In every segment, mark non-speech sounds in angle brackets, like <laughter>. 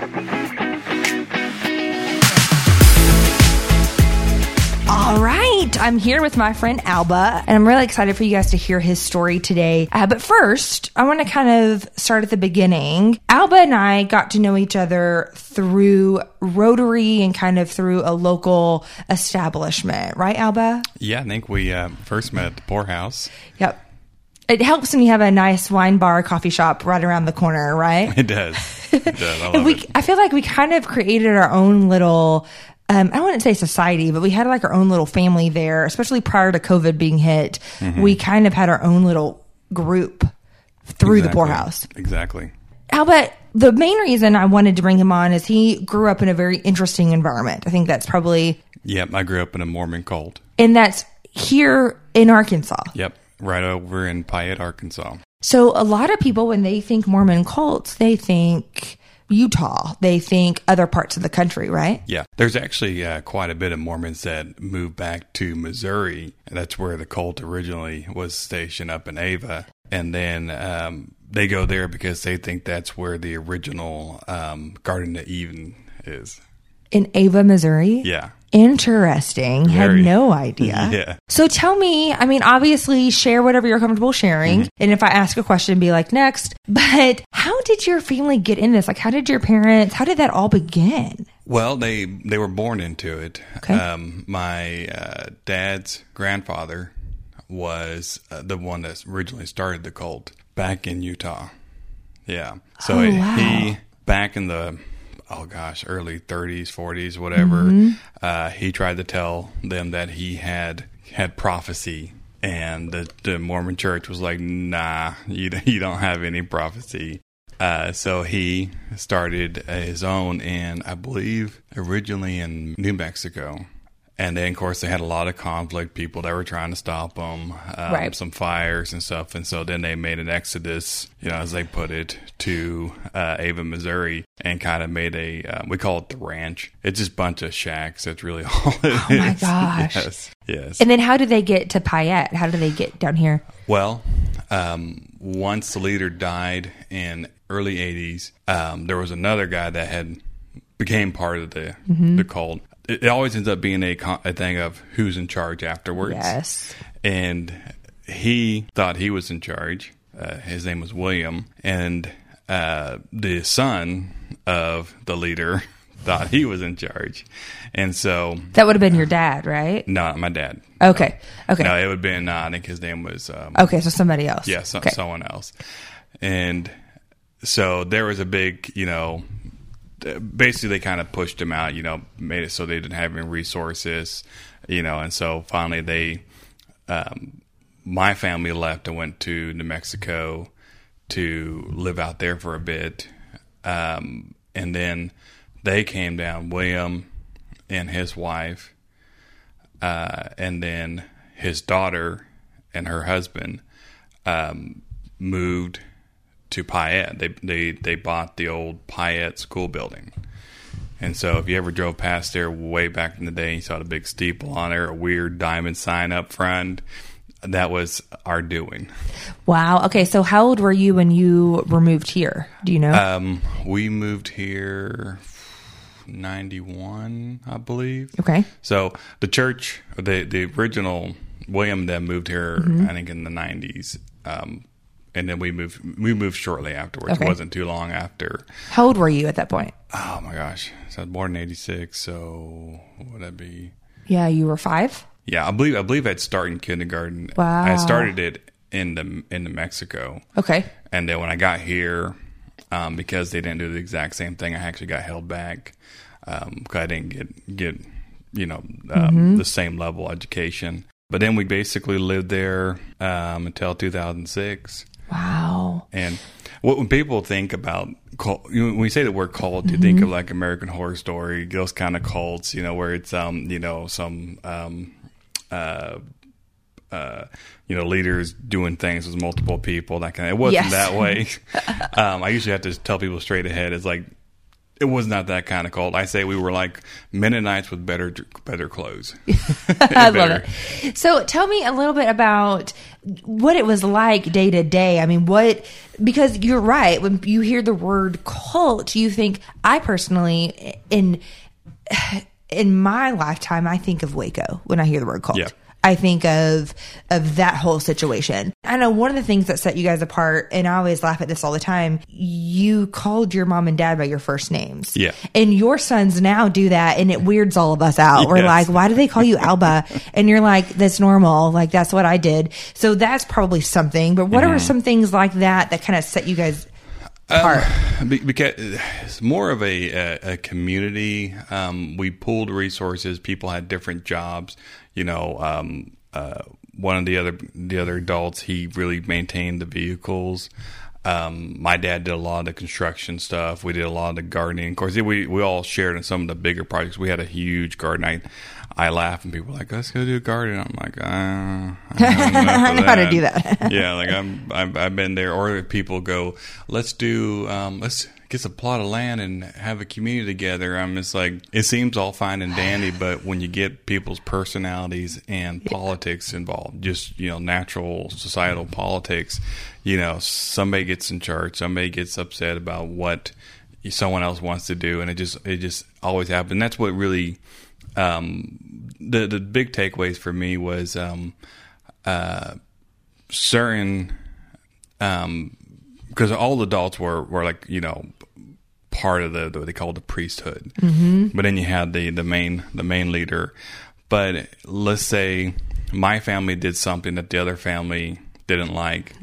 All right, I'm here with my friend Alba, and I'm really excited for you guys to hear his story today. Uh, but first, I want to kind of start at the beginning. Alba and I got to know each other through Rotary and kind of through a local establishment, right, Alba? Yeah, I think we uh, first met at the poorhouse. Yep. It helps when you have a nice wine bar, coffee shop right around the corner, right? <laughs> It does. It does. I <laughs> we, it. I feel like we kind of created our own little. Um, I wouldn't say society, but we had like our own little family there, especially prior to COVID being hit. Mm-hmm. We kind of had our own little group through the poorhouse. Exactly. Albert, the main reason I wanted to bring him on is he grew up in a very interesting environment. I think that's probably, Yep, I grew up in a Mormon cult. and that's here in Arkansas. Yep, right over in Pyatt, Arkansas. So a lot of people, when they think Mormon cults, they think Utah, they think other parts of the country, right? Yeah, there's actually uh, quite a bit of Mormons that moved back to Missouri. That's where the cult originally was stationed up in Ava. And then um, they go there because they think that's where the original um, Garden of Eden is. In Ava, Missouri. Yeah. Interesting. Had no idea. <laughs> Yeah. So tell me, I mean, obviously share whatever you're comfortable sharing. And if I ask a question, be like, next. <laughs> But how did your family get in this? Like, how did your parents, how did that all begin? Well, they they were born into it. Okay. Um, my uh, dad's grandfather was uh, the one that originally started the cult back in Utah. Yeah. So Oh, he wow. back in the oh gosh early 30s, 40s, whatever. Mm-hmm. Uh, he tried to tell them that he had had prophecy. And the, the Mormon church was like, nah, you, <laughs> you don't have any prophecy. Uh, so he started his own in, I believe, originally in New Mexico. And then, of course, they had a lot of conflict, people that were trying to stop them, um, Right. some fires and stuff. And so then they made an exodus, you know, as they put it, to uh, Ava, Missouri, and kind of made a, uh, we call it the ranch. It's just a bunch of shacks. That's really <laughs> all it. Oh my gosh. Yes. Yes. And then how did they get to Pyatt? How did they get down here? Well, um, once the leader died in early '80s, um, there was another guy that had became part of the the cult. It, always ends up being a, con- a thing of who's in charge afterwards. Yes. And he thought he was in charge. Uh, his name was William, and uh, the son of the leader <laughs> thought he was in charge. And so, That would have been your dad, right? no, not my dad. Okay. Okay. No, it would have been. Uh, I think his name was. Um, Okay. So somebody else. yeah, so, okay. someone else. And so there was a big, you know, basically they kind of pushed him out, you know, made it so they didn't have any resources, you know, and so finally they, um, my family left and went to New Mexico to live out there for a bit. Um, and then they came down, William and his wife, uh, and then his daughter and her husband um, moved to Pyatt. They they they bought the old Pyatt school building. And so, if you ever drove past there way back in the day, you saw the big steeple on there, a weird diamond sign up front. That was our doing. Wow. Okay. So how old were you when you were moved here? Do you know? Um, we moved here ninety one, I believe. okay. So the church, the the original William then moved here, Mm-hmm. I think in the nineties, um, and then we moved we moved shortly afterwards. Okay. It wasn't too long after. How old were you at that point? Oh my gosh, so I was born in eighty six. So what would that be? Yeah, you were five. Yeah, I believe I believe I'd started in kindergarten. Wow. I started it in the in New Mexico, Okay. and then when I got here, um, because they didn't do the exact same thing, I actually got held back because I didn't get get you know um, the same level education. But then we basically lived there um, until 2006. Wow. And what when people think about cult, you know, when we say the word cult, you think of like American Horror Story, those kind of cults, you know, where it's um, you know, some um, uh, uh, you know, leaders doing things with multiple people. That kind of. It wasn't Yes. that way. <laughs> um, I usually have to tell people straight ahead. It's like it was not that kind of cold. I say we were like Mennonites with better better clothes. <laughs> I love it. So tell me a little bit about what it was like day to day. I mean, what because you're right. When you hear the word cult, you think I personally in <sighs> in my lifetime I think of Waco when I hear the word cult. Yeah. I think of of that whole situation. I know one of the things that set you guys apart, and I always laugh at this all the time. You called your mom and dad by your first names, Yeah. and your sons now do that, and it weirds all of us out. We're like, why do they call you Alba? <laughs> And you're like, that's normal. Like that's what I did. So that's probably something. But what Mm-hmm. are some things like that that kind of set you guys apart? Be- because it's more of a, a, a community. Um, we pooled resources. People had different jobs. You know, um, uh, one of the other the other adults, he really maintained the vehicles. Um, my dad did a lot of the construction stuff. We did a lot of the gardening. Of course, we we all shared in some of the bigger projects. We had a huge garden. I I laugh and people are like, let's go do a garden. I'm like, uh, I, don't know <laughs> I know how to do that. yeah, like I'm, I've, I've been there. Or people go, let's do, um, let's get a plot of land and have a community together. I'm just like, it seems all fine and dandy, <sighs> but when you get people's personalities and politics involved, just you know, natural societal politics, you know, somebody gets in charge, somebody gets upset about what someone else wants to do, and it just, it just always happens. That's what really. Um, the the big takeaways for me was um, uh, certain um because all the adults were were like you know part of the, the what they call the priesthood mm-hmm. but then you had the the main the main leader but let's say my family did something that the other family didn't like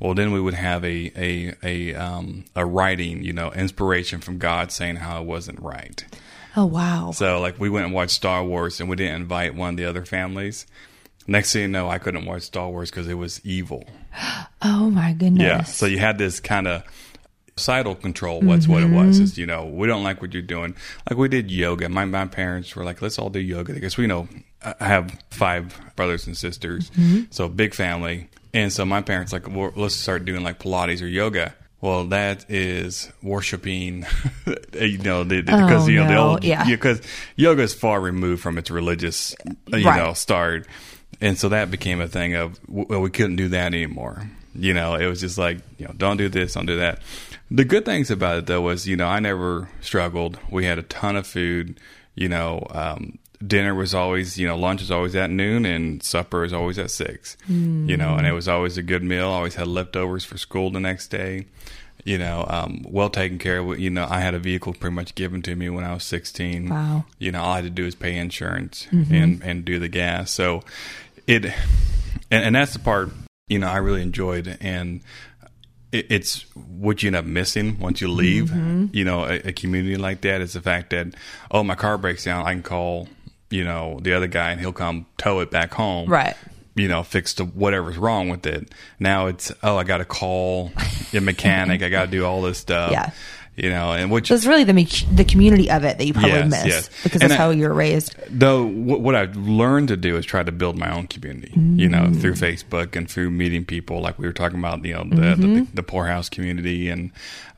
well then we would have a a a um a writing you know inspiration from god saying how it wasn't right Oh wow! so like we went and watched Star Wars and we didn't invite one of the other families. Next thing you know, I couldn't watch Star Wars because it was evil. <gasps> Oh my goodness! Yeah. So you had this kind of societal control. What's what it mm-hmm. was. Is you know we don't like what you're doing. Like we did yoga. My my parents were like, let's all do yoga because we know I have five brothers and sisters, mm-hmm. so big family. And so my parents like, well, let's start doing like Pilates or yoga. Well, that is worshiping, <laughs> you know, the, the, because oh, you know the old, Yeah. because yoga is far removed from its religious, you Right. know, start, and so that became a thing of well, we couldn't do that anymore. You know, it was just like you know, don't do this, don't do that. The good things about it though was you know I never struggled. We had a ton of food. You know, um, dinner was always you know lunch was always at noon and supper was always at six. You know, and it was always a good meal. Always had leftovers for school the next day you know, um, well taken care of. You know, I had a vehicle pretty much given to me when I was 16. Wow. You know, all I had to do is pay insurance and, and do the gas. So it, and, and that's the part, you know, I really enjoyed. And it, it's what you end up missing once you leave, mm-hmm. you know, a, a community like that is the fact that, oh, my car breaks down. I can call, you know, the other guy and he'll come tow it back home Right. you know, fix to whatever's wrong with it. Now it's oh, I got to call <laughs> a mechanic. I got to do all this stuff. Yeah. You know, and which So it's really the the community of it that you probably Yes, miss yes. because And that's I- how you were raised. though what, what I've learned to do is try to build my own community. You know, Mm. through Facebook and through meeting people, like we were talking about. You know, the Mm-hmm. the, the poorhouse community and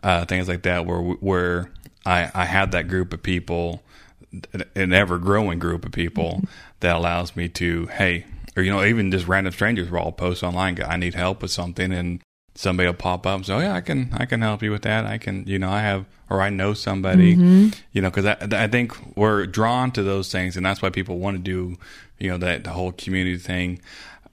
uh, things like that, where where I I had that group of people, an ever growing group of people Mm-hmm. that allows me to hey, or you know, even just random strangers will all post online. I need help with something and. Somebody will pop up and say, "Oh yeah, I can, I can help you with that. I can, you know, I have, or I know somebody, you know, because I, I think we're drawn to those things, and that's why people want to do, you know, that the whole community thing.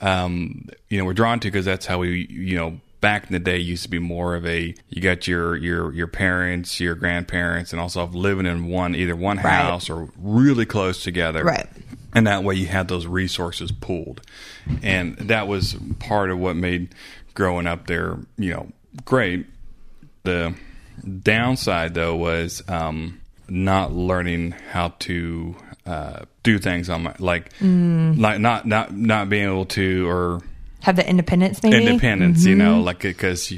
Um, you know, we're drawn to because that's how we, you know, back in the day used to be more of a you got your your your parents, your grandparents, and also living in one either one Right. house or really close together, Right. and that way you had those resources pooled and that was part of what made growing up there you know great the downside though was um, not learning how to uh, do things on my like like not not not being able to or Have the independence, maybe. independence, you know, like because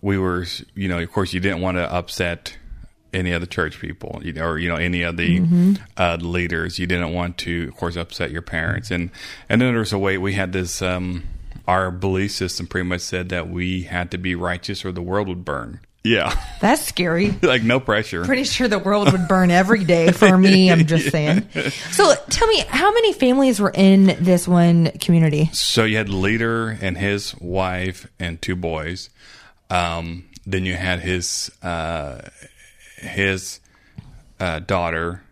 we were, you know, of course, you didn't want to upset any of the church people, you know, or you know, any of the uh, leaders. You didn't want to, of course, upset your parents, and and then there was a way we had this. Um, our belief system pretty much said that we had to be righteous or the world would burn. Yeah, That's scary. <laughs> like no pressure. Pretty sure the world would burn every day for me. I'm just <laughs> saying. So tell me, how many families were in this one community? So you had the leader and his wife and two boys. Um, then you had his uh, his uh, daughter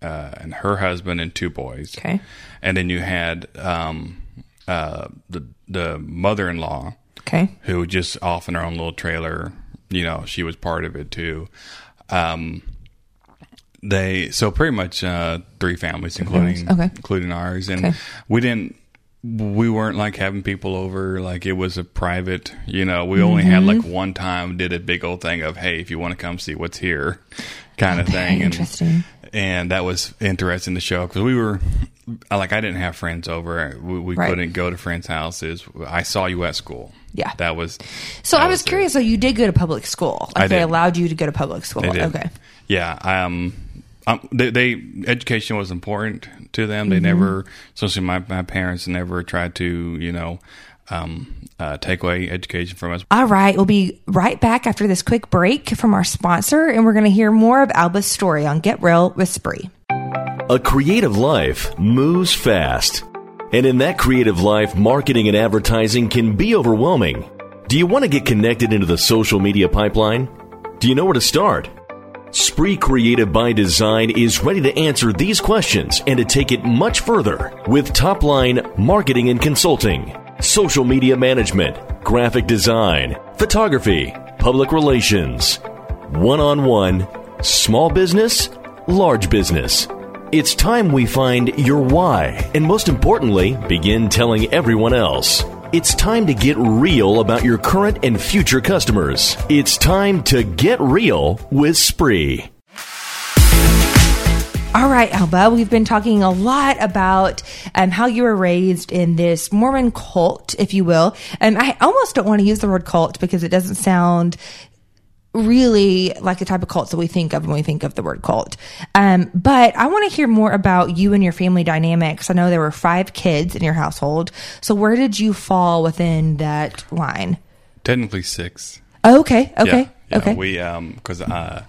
uh, and her husband and two boys. Okay. And then you had um, uh, the the mother in law Okay. who just off in her own little trailer. You know, she was part of it too. Um, they so pretty much uh, three families, including okay. including ours, and Okay. we didn't. We weren't like having people over. Like it was a private. You know, we only had like Mm-hmm. one time did a big old thing of hey, if you want to come see what's here, kind of Okay, thing. And, interesting. And that was interesting to show because we were like I didn't have friends over. We, we Right. couldn't go to friends' houses. I saw you at school. Yeah. that was. So that I was it. curious. So you did go to public school? Like I they did. allowed you to go to public school? Okay. Yeah. Um. Um, they, they education was important to them. Mm-hmm. They never, especially my my parents, never tried to you know um, uh, take away education from us. All right, we'll be right back after this quick break from our sponsor, and we're going to hear more of Alba's story on Get Real with Spree. A creative life moves fast. And in that creative life, marketing and advertising can be overwhelming. Do you want to get connected into the social media pipeline? Do you know where to start? Spree Creative by Design is ready to answer these questions and to take it much further with top line marketing and consulting, social media management, graphic design, photography, public relations, one on one, small business, large business. It's time we find your why and most importantly, begin telling everyone else. It's time to get real about your current and future customers. It's time to get real with Spree. All right, Alba, we've been talking a lot about um, how you were raised in this Mormon cult, if you will. And I almost don't want to use the word cult because it doesn't sound really like the type of cults that we think of when we think of the word cult. Um, but I want to hear more about you and your family dynamics. I know there were five kids in your household. So where did you fall within that line? Technically six. Oh, okay. Okay. Yeah, yeah, okay. We um because uh,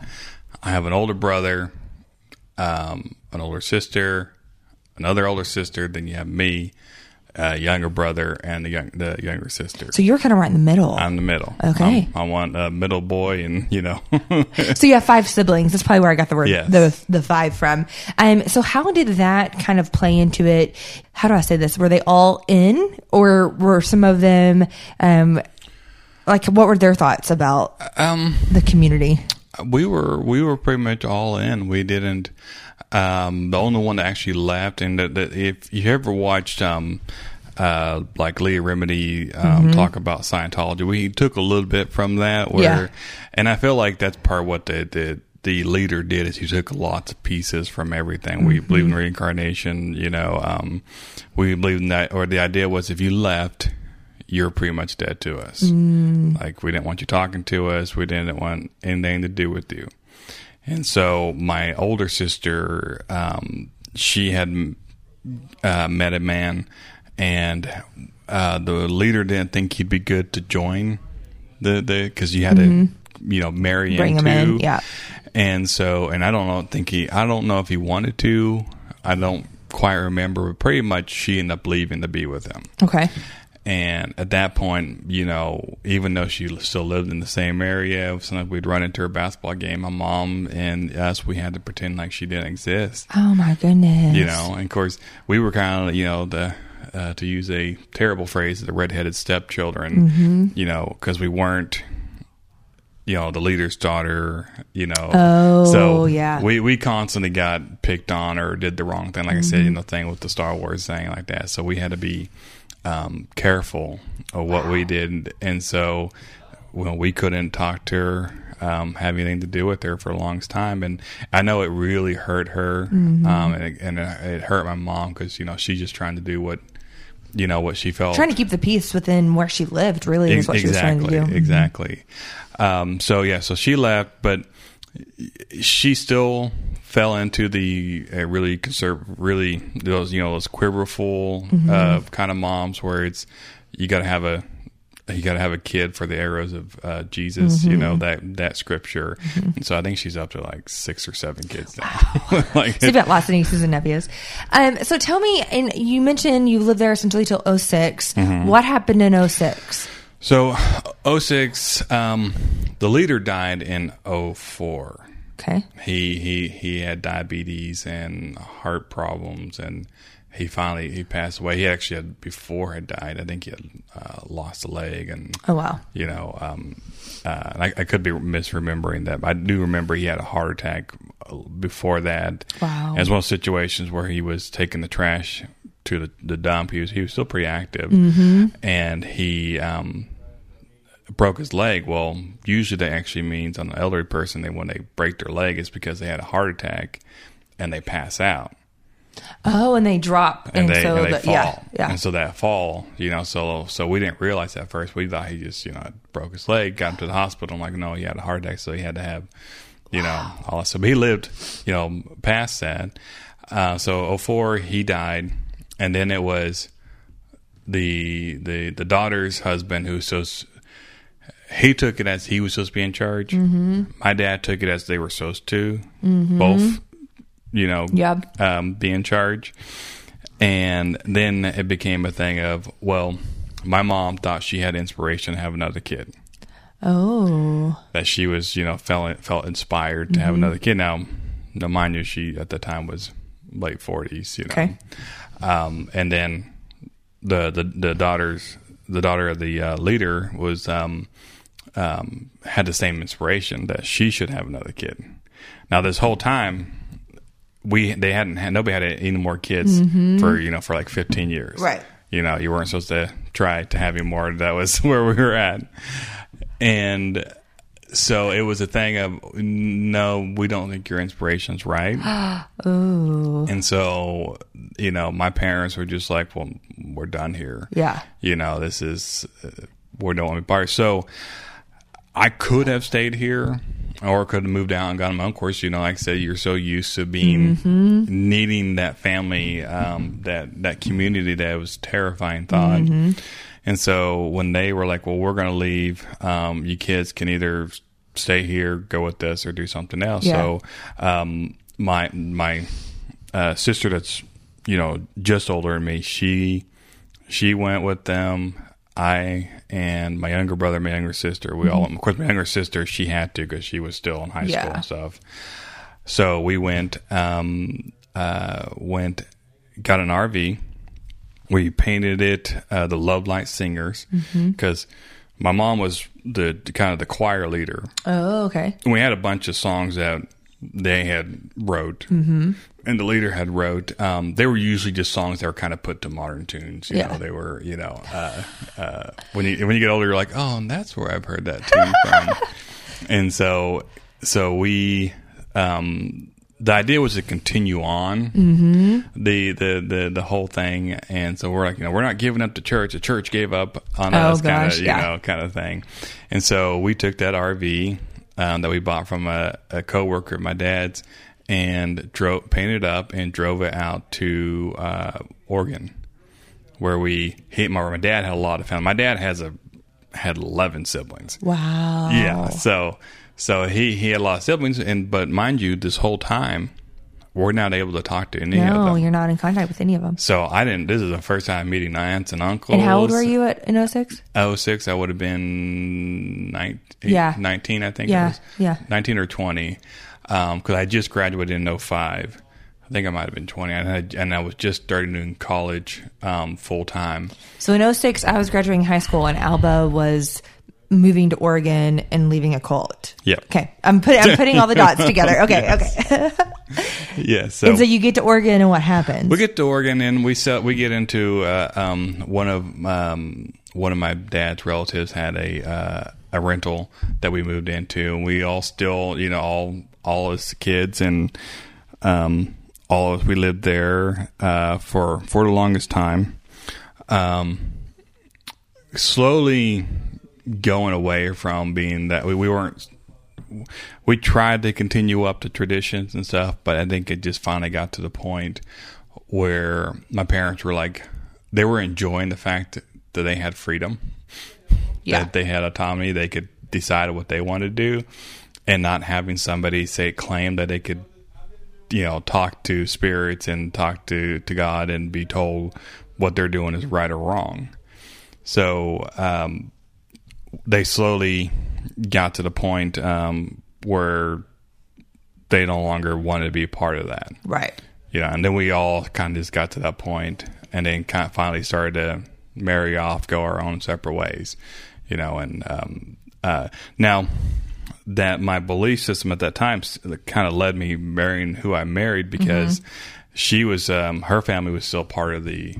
I have an older brother, um, an older sister, another older sister. Then you have me, a younger brother, and the young the younger sister. so you're kind of right in the middle. I'm in the middle. Okay. I'm- I want a middle boy, and you know, <laughs> so you have five siblings. That's probably where I got the word Yes. the the five from. Um, so how did that kind of play into it? How do I say this? Were they all in, or were some of them, um, like what were their thoughts about um, the community? We were we were pretty much all in. We didn't. Um, the only one that actually left, and that, that if you ever watched, um, uh, like Leah Remini um, talk about Scientology, we took a little bit from that. Where, Yeah. and I feel like that's part of what the the the leader did is he took lots of pieces from everything. We believe in reincarnation. You know, um, we believe in that, or the idea was if you left. You're pretty much dead to us. Like we didn't want you talking to us. We didn't want anything to do with you. And so my older sister, um, she had uh, met a man, and uh, the leader didn't think he'd be good to join the the because you had to you know marry Mm-hmm. Bring him in, yeah. and so and I don't know think he I don't know if he wanted to I don't quite remember but pretty much she ended up leaving to be with him Okay. And at that point, you know, even though she still lived in the same area, sometimes we'd run into her basketball game. My mom and us, we had to pretend like she didn't exist, Oh my goodness. you know. And of course, we were kind of, you know, the uh, to use a terrible phrase, the redheaded stepchildren, Mm-hmm. you know, because we weren't. You know the leader's daughter. You know, Oh, so yeah. we we constantly got picked on or did the wrong thing. Like I said, you know, thing with the Star Wars thing like that. So we had to be um, careful of what we did, and so well, we couldn't talk to her, um, have anything to do with her for a long time. And I know it really hurt her, um, and, it, and it, it hurt my mom because you know she's just trying to do what you know what she felt Trying to keep the peace within where she lived, really, is what she was trying to do. Mm-hmm. Exactly. Um, so yeah, so she left, but she still fell into the uh, really conservative, really those you know those quiverful Mm-hmm. uh, kind of moms where it's you got to have a you got to have a kid for the arrows of uh, Jesus, you know that that scripture. And so I think she's up to like six or seven kids now. <laughs> like So you've got lots of nieces and nephews. Um, so tell me, and you mentioned you lived there essentially till 6 Mm-hmm. What happened in 06? so 06, um, the leader died in 04. Okay. he he he had diabetes and heart problems and he finally he passed away he actually had before had died i think he had uh, lost a leg and Oh, wow. you know um uh, I, I could be misremembering that but i do remember he had a heart attack uh, before that Wow. as one of those situations where he was taking the trash to the, the dump he was he was still pretty active and he um broke his leg. Well, usually that actually means on an elderly person, they when they break their leg, it's because they had a heart attack and they pass out Oh, and they drop. and, And, they, so, and they the, fall. yeah. Yeah. And so that fall, you know, so so we didn't realize that first. We thought he just you know broke his leg, got him to the hospital. I'm like, no, he had a heart attack, so he had to have, you know, all that. So but he lived, you know, past that. Uh, so 04, he died, and then it was the the the daughter's husband who so he took it as he was supposed to be in charge. Mm-hmm. My dad took it as they were supposed to both, you know, Yep. um, be in charge. And then it became a thing of, well, my mom thought she had inspiration to have another kid. Oh. That she was, you know, felt felt inspired to have another kid. Now, now, mind you, she at the time was late forties, you know. Okay. Um, and then the the the daughters, the daughter of the uh, leader was um, um, had the same inspiration that she should have another kid. Now, this whole time, we they hadn't had nobody had any more kids for you know for like fifteen years. Right. You know, you weren't supposed to try to have any more. That was <laughs> where we were at, and so it was a thing of no, we don't think your inspiration's right. <gasps> Ooh. And so, you know, my parents were just like, well, we're done here. Yeah. You know, this is, uh, we don't want to be part. So I could have stayed here or could have moved out and gone my own course. You know, like I said, you're so used to being, needing that family, um, that, that community that was terrifying thought. And so when they were like, well, we're going to leave, um, you kids can either stay here, go with us, or do something else. Yeah. So, um, my, my, uh, sister that's, you know, just older than me, she, she went with them. I and my younger brother, my younger sister, we all, of course, my younger sister, she had to because she was still in high school and stuff. So we went, um, uh, went, got an RV. We painted it uh, the Love Light Singers because my mom was the kind of the choir leader. Oh, okay. And we had a bunch of songs that they had wrote, mm-hmm. And the leader had wrote. Um, they were usually just songs that were kind of put to modern tunes. You Yeah. know, they were you know uh, uh, when you when you get older, you're like, oh, and that's where I've heard that tune from. <laughs> and so so we. Um, the idea was to continue on Mm-hmm. the, the the the whole thing, and so we're like, you know, we're not giving up the church. The church gave up on Oh, us, kind of, you yeah. know, kind of thing. And so we took that RV um, that we bought from a, a coworker of my dad's and drove, painted up, and drove it out to uh, Oregon, where we hit. My my dad had a lot of family. My dad has a had eleven siblings. Wow. Yeah. So so he he had a lot of siblings, and but mind you, this whole time we're not able to talk to any of No, them. you're not in contact with any of them. So I didn't. This is the first time meeting aunts and uncles. And how old were you at in 06? Oh six, I would have been 19, Yeah. 19 I think. Yeah, it was. yeah. 19 or 20. Because I just graduated in 05. I think I might have been 20. And I, and I was just starting in college um, full time. So in 06, I was graduating high school and Alba was moving to Oregon and leaving a cult. Yeah. Okay. I'm putting I'm putting all the dots <laughs> together. Okay, okay. <laughs> Yeah. So, and so you get to Oregon and what happens? we get to Oregon and we sell, we get into uh, um, one of um, one of my dad's relatives had a uh, a rental that we moved into, and we all still you know all all as kids and um, all of, we lived there uh, for for the longest time. Um, slowly going away from being that we, we weren't we tried to continue up the traditions and stuff, but I think it just finally got to the point where my parents were like, they were enjoying the fact that they had freedom. Yeah. that they had autonomy, they could decide what they wanted to do, and not having somebody say claim that they could, you know, talk to spirits and talk to to God and be told what they're doing is right or wrong. So um, they slowly got to the point um, where they no longer wanted to be a part of that Right. you know, and then we all kind of just got to that point, and then kind of finally started to marry off, go our own separate ways, you know, and um, uh, now that my belief system at that time kind of led me marrying who I married because she was um, her family was still part of the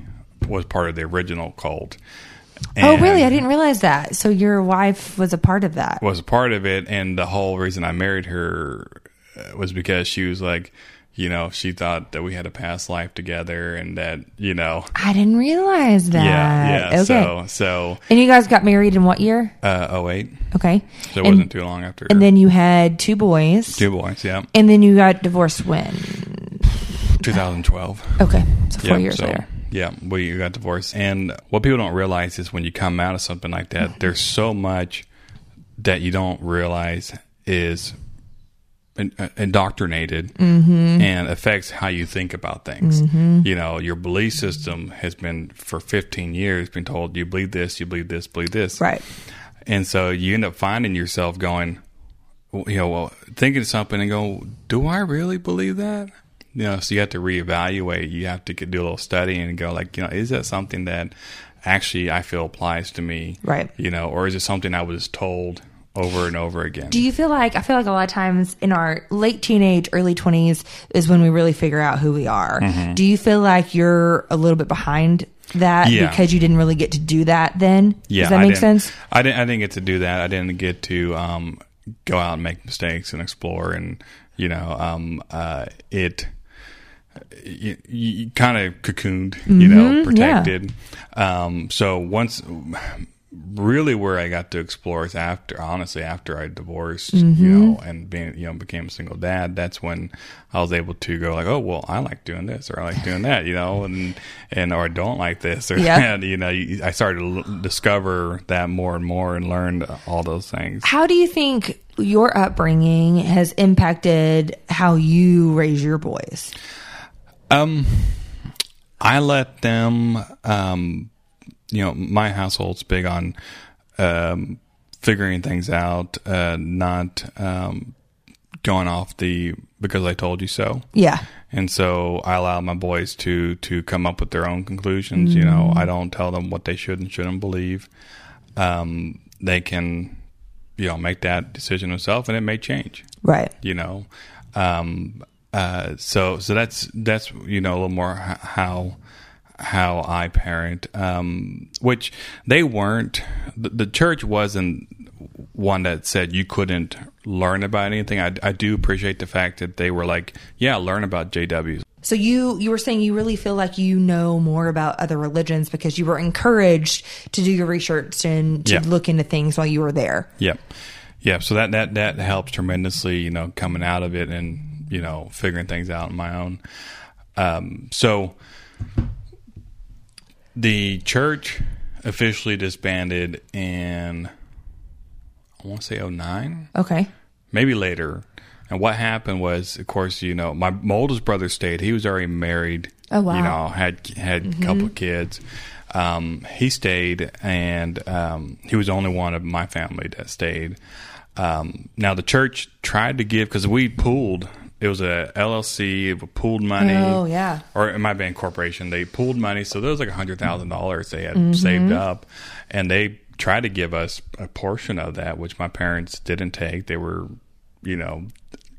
was part of the original cult. oh, really? I didn't realize that. So your wife was a part of that. was a part of it, and the whole reason I married her uh, was because she was like, you know, she thought that we had a past life together, and that you know, I didn't realize that. yeah, yeah. Okay. So, so and you guys got married in what year? uh, oh wait, Okay. so it and, wasn't too long after. and then you had two boys. two boys, yeah, And then you got divorced when? 2012. Okay. So four Yeah, years so, later. Yeah, we got divorced. And what people don't realize is when you come out of something like that, there's so much that you don't realize is indoctrinated Mm-hmm. and affects how you think about things. You know, your belief system has been for 15 years been told you believe this, you believe this, believe this. Right. And so you end up finding yourself going, you know, well, thinking something and go, do I really believe that? You know, so you have to reevaluate. You have to get- do a little study and go, like, you know, is that something that actually I feel applies to me? Right. You know, or is it something I was told over and over again? Do you feel like I feel like a lot of times in our late teenage, early twenties is when we really figure out who we are. Do you feel like you're a little bit behind that Mm-hmm. Yeah. because you didn't really get to do that then? Yeah, Does that make sense? I didn't. I didn't get to do that. I didn't get to um, go out and make mistakes and explore, and you know, um, uh, it. You, you kind of cocooned, you know, Mm-hmm, yeah. protected. Um, so once, really, where I got to explore is after, honestly, after I divorced, you Mm-hmm. know, and being, you know, became a single dad. That's when I was able to go like, oh, well, I like doing this, or I like doing that, you know, and and or I don't like this, or Yeah. that, you know. You, I started to l- discover that more and more, and learned all those things. How do you think your upbringing has impacted how you raise your boys? Um, I let them. Um, you know, my household's big on um, figuring things out, uh, not um, going off the because I told you so. Yeah. And so I allow my boys to to come up with their own conclusions. You know, I don't tell them what they should and shouldn't believe. Um, they can, you know, make that decision themselves, and it may change Right. you know um uh so so that's that's you know a little more h- how how i parent um which they weren't the, the church wasn't one that said you couldn't learn about anything I, I do appreciate the fact that they were like yeah learn about jws So you you were saying you really feel like you know more about other religions because you were encouraged to do your research and to Yeah. look into things while you were there. Yep. Yeah. So that, that, that helps tremendously, you know, coming out of it and, you know, figuring things out on my own. Um, so the church officially disbanded in, I want to say 09, Okay. maybe later. And what happened was, of course, you know, my, my oldest brother stayed. He was already married. Oh, wow. You know, had had a couple of kids. Um, he stayed, and um, he was the only one of my family that stayed. Um, now the church tried to give because we pooled. It was a LLC, it pooled money. Oh, yeah. Or it might be a corporation. They pooled money, so there was like a hundred thousand dollars they had Mm-hmm. saved up, and they tried to give us a portion of that, which my parents didn't take. They were, you know,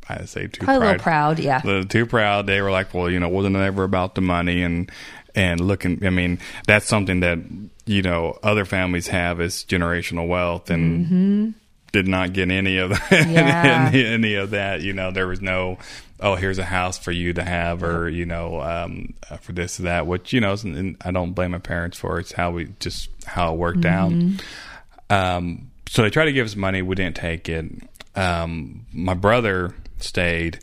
I say too Probably a little proud, yeah. little too proud. They were like, well, you know, it wasn't ever about the money and and looking. I mean, that's something that you know other families have is generational wealth and. Did not get any of that. <laughs> Mm-hmm. Yeah. any, any of that. You know, there was no, oh, here's a house for you to have, or you know, um, uh, for this or that. Which you know, and I don't blame my parents for. it. It's how we just how it worked out. Um, so they tried to give us money. We didn't take it. Um, my brother stayed,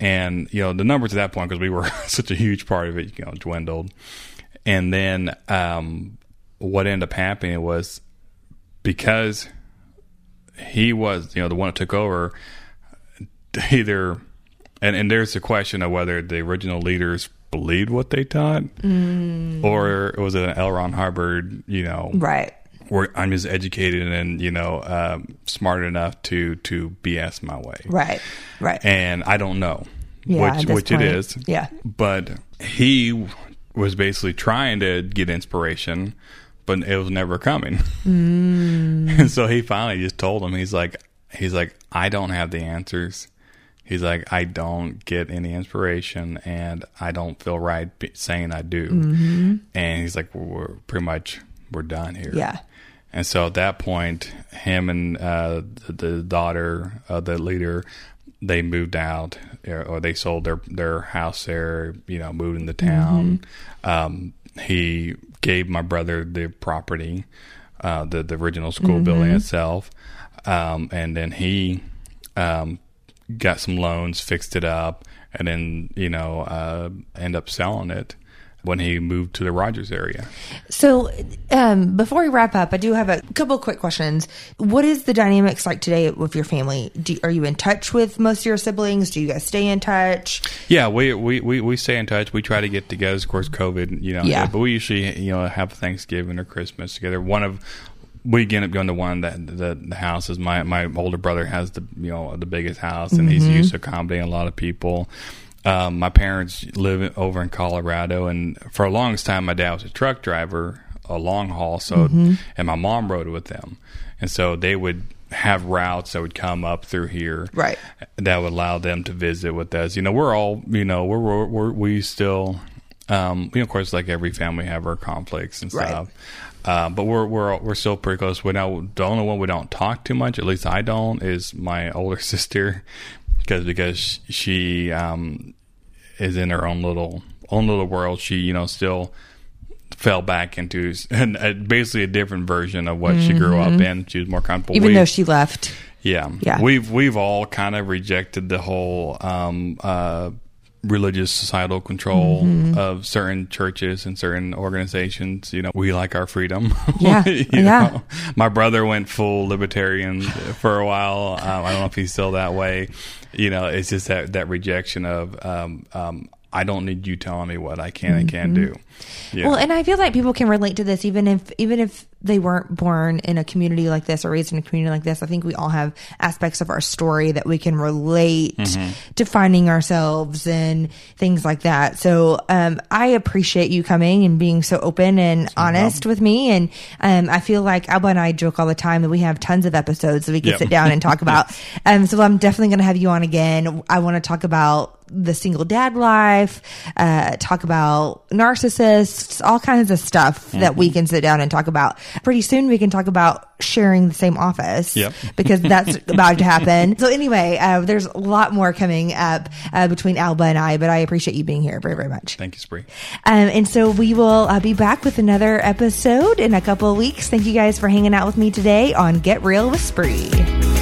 and you know the numbers at that point because we were <laughs> such a huge part of it, you know, dwindled. And then um, what ended up happening was because he was, you know, the one that took over, <laughs> either, and, and there's a question of whether the original leaders believed what they taught, or was it an L. Ron Hubbard, you know, Right. where I'm just educated and you know um, smart enough to to BS my way, Right. Right. and I don't know Yeah, which which it point, is. yeah. but he was basically trying to get inspiration, but it was never coming. Mm. and <laughs> so he finally just told him, he's like, he's like, I don't have the answers. He's like, I don't get any inspiration, and I don't feel right saying I do. Mm-hmm. And he's like, we're pretty much we're done here. Yeah. And so at that point, him and uh, the, daughter of the leader, they moved out or or they sold their, their house there, you know, moved into town. Um, he gave my brother the property, uh, the, the original school building itself. Um, and then he um, got some loans, fixed it up, and then, you know, uh, end up selling it when he moved to the Rogers area. So, um, before we wrap up, I do have a couple quick questions. What is the dynamics like today with your family? Do, are you in touch with most of your siblings? Do you guys stay in touch? Yeah, we, we, we, we stay in touch. We try to get together. Of course, COVID, you know, Yeah. but we usually, you know, have Thanksgiving or Christmas together. One of we end up going to one that the, the is My my older brother has the you know the biggest house, and he's used to accommodating a lot of people. Um, my parents live over in Colorado, and for a longest time, my dad was a truck driver, a long haul. So, and my mom rode with them, and so they would have routes that would come up through here, Right. that would allow them to visit with us. You know, we're all, you know, we're, we're, we're we still, um, you know, of course, like every family have our conflicts and Right. stuff. Uh, but we're we're we're still pretty close. We now the only one we don't talk too much. At least I don't. Is my older <laughs> sister because because she um, is in her own little own little world. She you know still fell back into <laughs> and uh, basically a different version of what she grew up in. She was more comfortable. Even We- though she left. yeah. Yeah. We've we've all kind of rejected the whole um, uh, religious societal control Mm-hmm. of certain churches and certain organizations. You know, we like our freedom. <laughs> Yeah. Yeah. know? My brother went full libertarian for a while. Um, I don't know if he's still that way. You know, it's just that that rejection of um, um, I don't need you telling me what I can and can't do. Yeah. Mm-hmm. Well, and I feel like people can relate to this even if even if they weren't born in a community like this or raised in a community like this. I think we all have aspects of our story that we can relate to finding ourselves and things like that. So um, I appreciate you coming and being so open and honest with me. And um, I feel like Alba and I joke all the time that we have tons of episodes that we can Yep. sit down and talk <laughs> about. Um, so I'm definitely going to have you on again. I want to talk about the single dad life, uh, talk about narcissists, all kinds of stuff that we can sit down and talk about. Pretty soon we can talk about sharing the same office Yep. because that's <laughs> about to happen. So anyway, uh, there's a lot more coming up uh, between Alba and I, but I appreciate you being here very, very much. Thank you, Spree. Um, and so we will uh, be back with another episode in a couple of weeks. Thank you guys for hanging out with me today on Get Real with Spree.